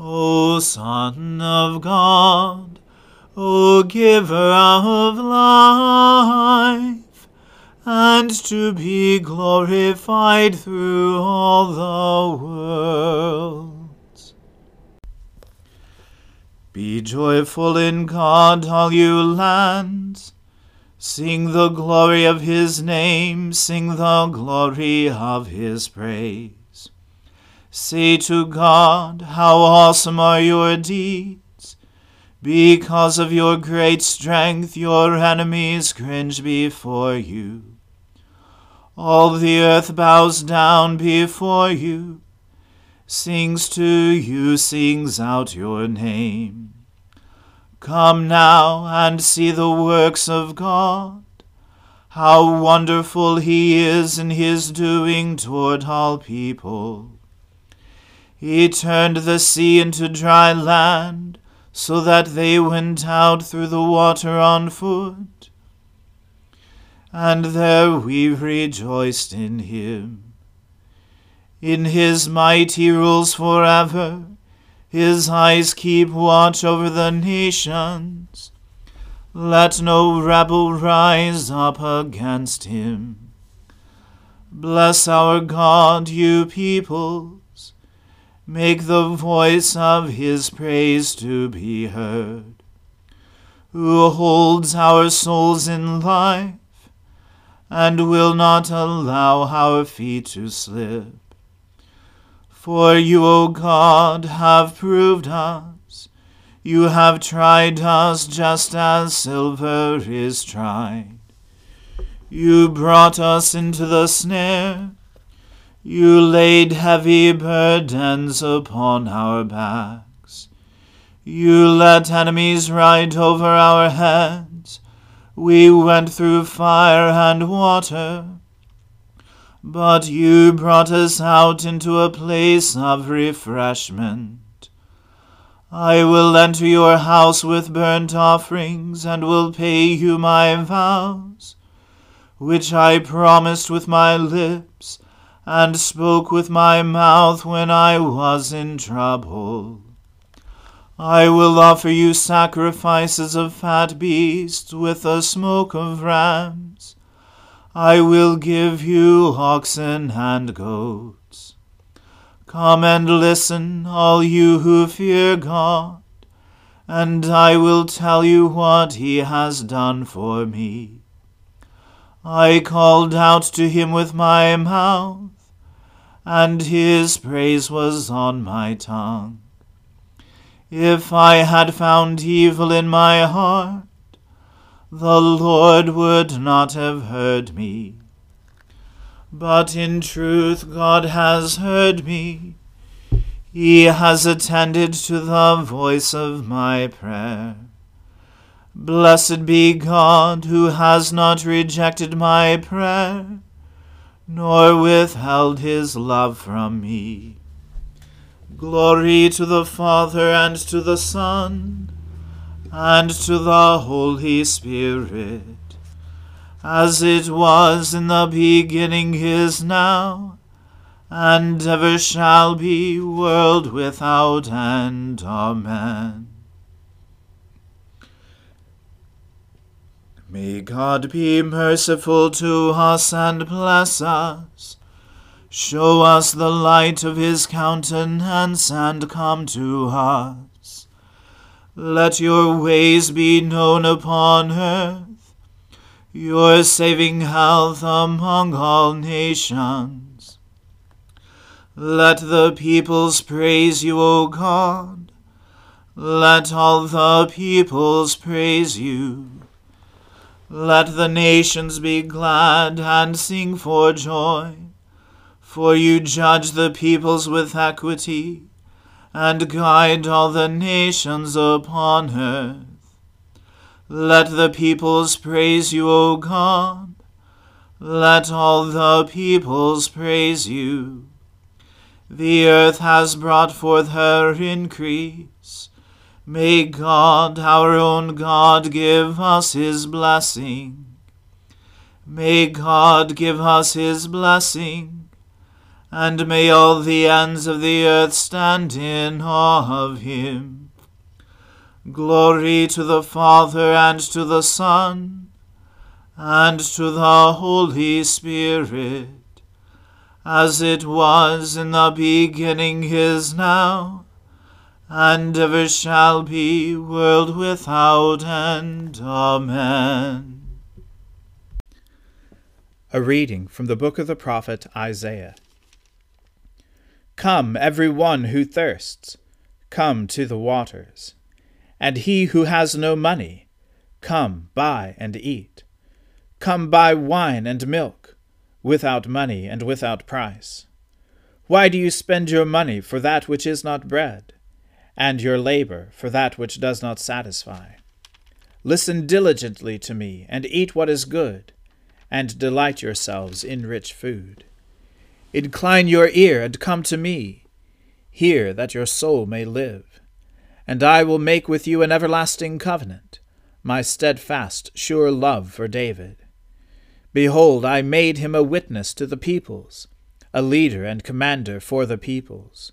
O Son of God, O Giver of life, and to be glorified through all the worlds. Be joyful in God, all you lands. Sing the glory of his name, sing the glory of his praise. Say to God, How awesome are your deeds! Because of your great strength, your enemies cringe before you. All the earth bows down before you, sings to you, sings out your name. Come now and see the works of God, how wonderful he is in his doing toward all people. He turned the sea into dry land, so that they went out through the water on foot. And there we rejoiced in him. In his might he rules forever. His eyes keep watch over the nations. Let no rebel rise up against him. Bless our God, you people. Make the voice of his praise to be heard, who holds our souls in life, and will not allow our feet to slip. For you, O God, have proved us. You have tried us just as silver is tried. You brought us into the snare. You laid heavy burdens upon our backs. You let enemies ride over our heads. We went through fire and water. But you brought us out into a place of refreshment. I will enter your house with burnt offerings, and will pay you my vows, which I promised with my lips and spoke with my mouth when I was in trouble. I will offer you sacrifices of fat beasts with the smoke of rams. I will give you oxen and goats. Come and listen, all you who fear God, and I will tell you what he has done for me. I called out to him with my mouth and his praise was on my tongue. If I had found evil in my heart, the Lord would not have heard me. But in truth God has heard me. He has attended to the voice of my prayer. Blessed be God who has not rejected my prayer nor withheld his love from me. Glory to the Father and to the Son and to the Holy Spirit, as it was in the beginning is now, and ever shall be, world without end. Amen. May God be merciful to us and bless us. Show us the light of his countenance and come to us. Let your ways be known upon earth, your saving health among all nations. Let the peoples praise you, O God. Let all the peoples praise you. Let the nations be glad and sing for joy, for you judge the peoples with equity, and guide all the nations upon earth. Let the peoples praise you, O God. Let all the peoples praise you. The earth has brought forth her increase. May God, our own God, give us his blessing. May God give us his blessing, and may all the ends of the earth stand in awe of him. Glory to the Father and to the Son and to the Holy Spirit, as it was in the beginning is now and ever shall be, world without end. Amen. A reading from the book of the prophet Isaiah. Come, every one who thirsts, come to the waters. And he who has no money, come buy and eat. Come buy wine and milk, without money and without price. Why do you spend your money for that which is not bread? And your labor for that which does not satisfy. Listen diligently to me, and eat what is good, and delight yourselves in rich food. Incline your ear and come to me. Hear that your soul may live. And I will make with you an everlasting covenant, my steadfast, sure love for David. Behold, I made him a witness to the peoples, a leader and commander for the peoples.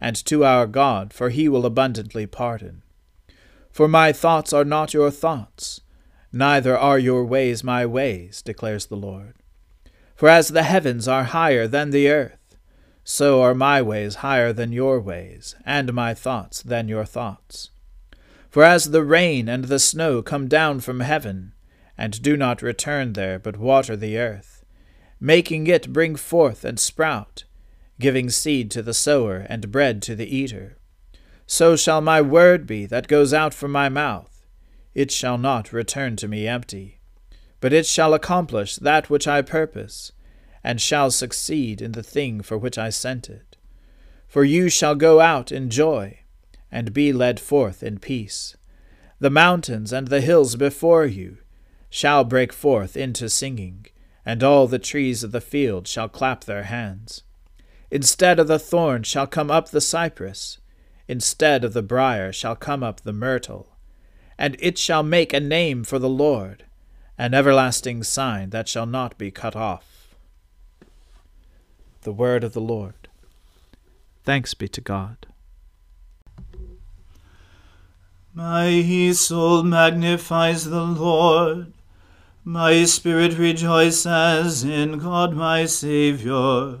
and to our God, for he will abundantly pardon. For my thoughts are not your thoughts, neither are your ways my ways, declares the Lord. For as the heavens are higher than the earth, so are my ways higher than your ways, and my thoughts than your thoughts. For as the rain and the snow come down from heaven, and do not return there, but water the earth, making it bring forth and sprout, giving seed to the sower and bread to the eater, so shall my word be that goes out from my mouth. It shall not return to me empty, but it shall accomplish that which I purpose, and shall succeed in the thing for which I sent it. For you shall go out in joy, and be led forth in peace. The mountains and the hills before you shall break forth into singing, and all the trees of the field shall clap their hands. Instead of the thorn shall come up the cypress, Instead of the brier shall come up the myrtle, and it shall make a name for the Lord, an everlasting sign that shall not be cut off. The word of the Lord. Thanks be to God. My soul magnifies the Lord. My spirit rejoices in God my Saviour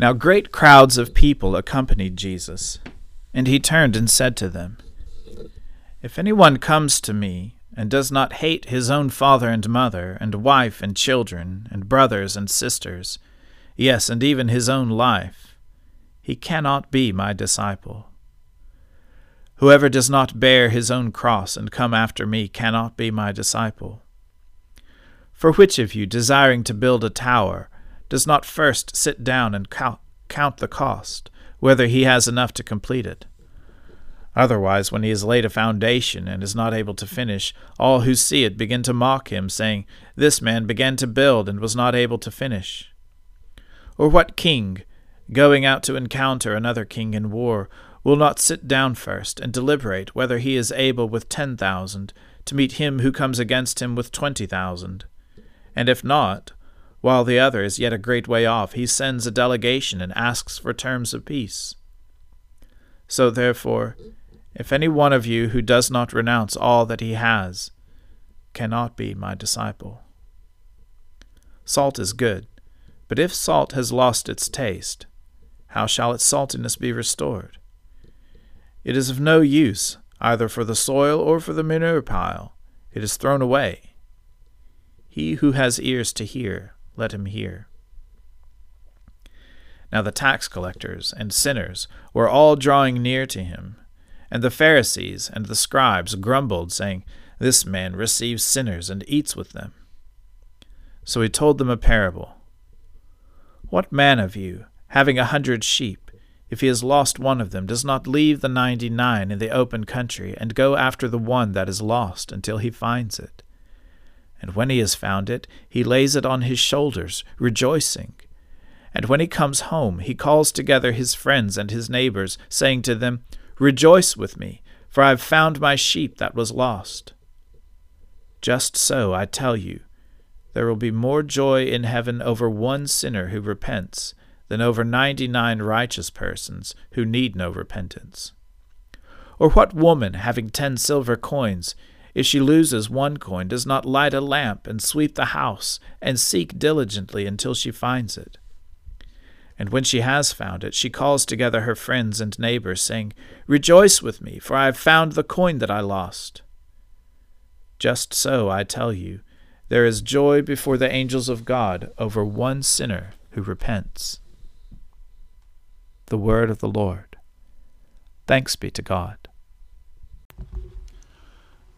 Now great crowds of people accompanied Jesus, and he turned and said to them, If anyone comes to me, and does not hate his own father and mother, and wife and children, and brothers and sisters, yes, and even his own life, he cannot be my disciple. Whoever does not bear his own cross and come after me cannot be my disciple. For which of you, desiring to build a tower, does not first sit down and count, the cost, whether he has enough to complete it. Otherwise, when he has laid a foundation and is not able to finish, all who see it begin to mock him, saying, This man began to build and was not able to finish. Or what king, going out to encounter another king in war, will not sit down first and deliberate whether he is able with ten thousand to meet him who comes against him with twenty thousand? And if not, while the other is yet a great way off, he sends a delegation and asks for terms of peace. So therefore, if any one of you who does not renounce all that he has cannot be my disciple. Salt is good, but if salt has lost its taste, how shall its saltiness be restored? It is of no use either for the soil or for the manure pile. It is thrown away. He who has ears to hear, let him hear. Now the tax collectors and sinners were all drawing near to him, and the Pharisees and the scribes grumbled, saying, This man receives sinners and eats with them. So he told them a parable. What man of you, having a hundred sheep, if he has lost one of them, does not leave the ninety nine in the open country, and go after the one that is lost until he finds it? And when he has found it, he lays it on his shoulders, rejoicing. And when he comes home, he calls together his friends and his neighbors, saying to them, Rejoice with me, for I have found my sheep that was lost. Just so, I tell you, there will be more joy in heaven over one sinner who repents than over ninety nine righteous persons who need no repentance. Or what woman, having ten silver coins, if she loses one coin, does not light a lamp and sweep the house and seek diligently until she finds it? And when she has found it, she calls together her friends and neighbors, saying, Rejoice with me, for I have found the coin that I lost. Just so, I tell you, there is joy before the angels of God over one sinner who repents. The word of the Lord. Thanks be to God.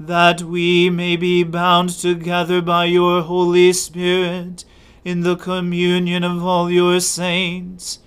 that we may be bound together by your Holy Spirit in the communion of all your saints,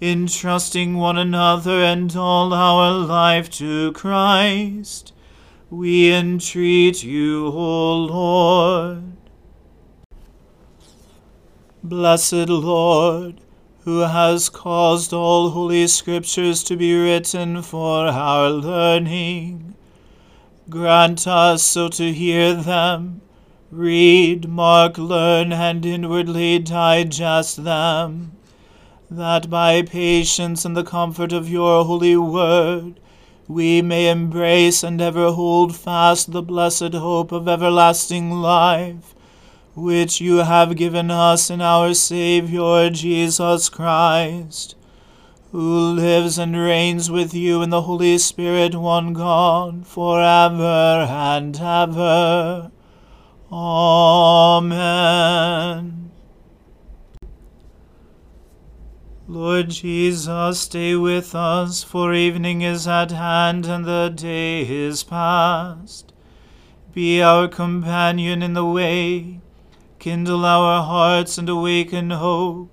entrusting one another and all our life to Christ. We entreat you, O Lord. Blessed Lord, who has caused all holy scriptures to be written for our learning, grant us so to hear them, read, mark, learn, and inwardly digest them, that by patience and the comfort of your holy word we may embrace and ever hold fast the blessed hope of everlasting life which you have given us in our Saviour Jesus Christ, who lives and reigns with you in the Holy Spirit, one God, for ever and ever. Amen. Lord Jesus, stay with us, for evening is at hand and the day is past. Be our companion in the way, kindle our hearts and awaken hope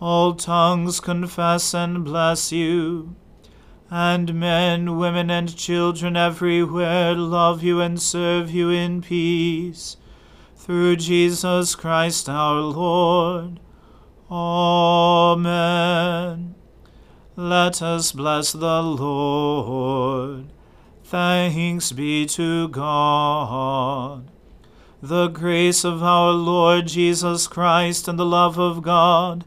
all tongues confess and bless you. And men, women, and children everywhere love you and serve you in peace. Through Jesus Christ our Lord. Amen. Let us bless the Lord. Thanks be to God. The grace of our Lord Jesus Christ and the love of God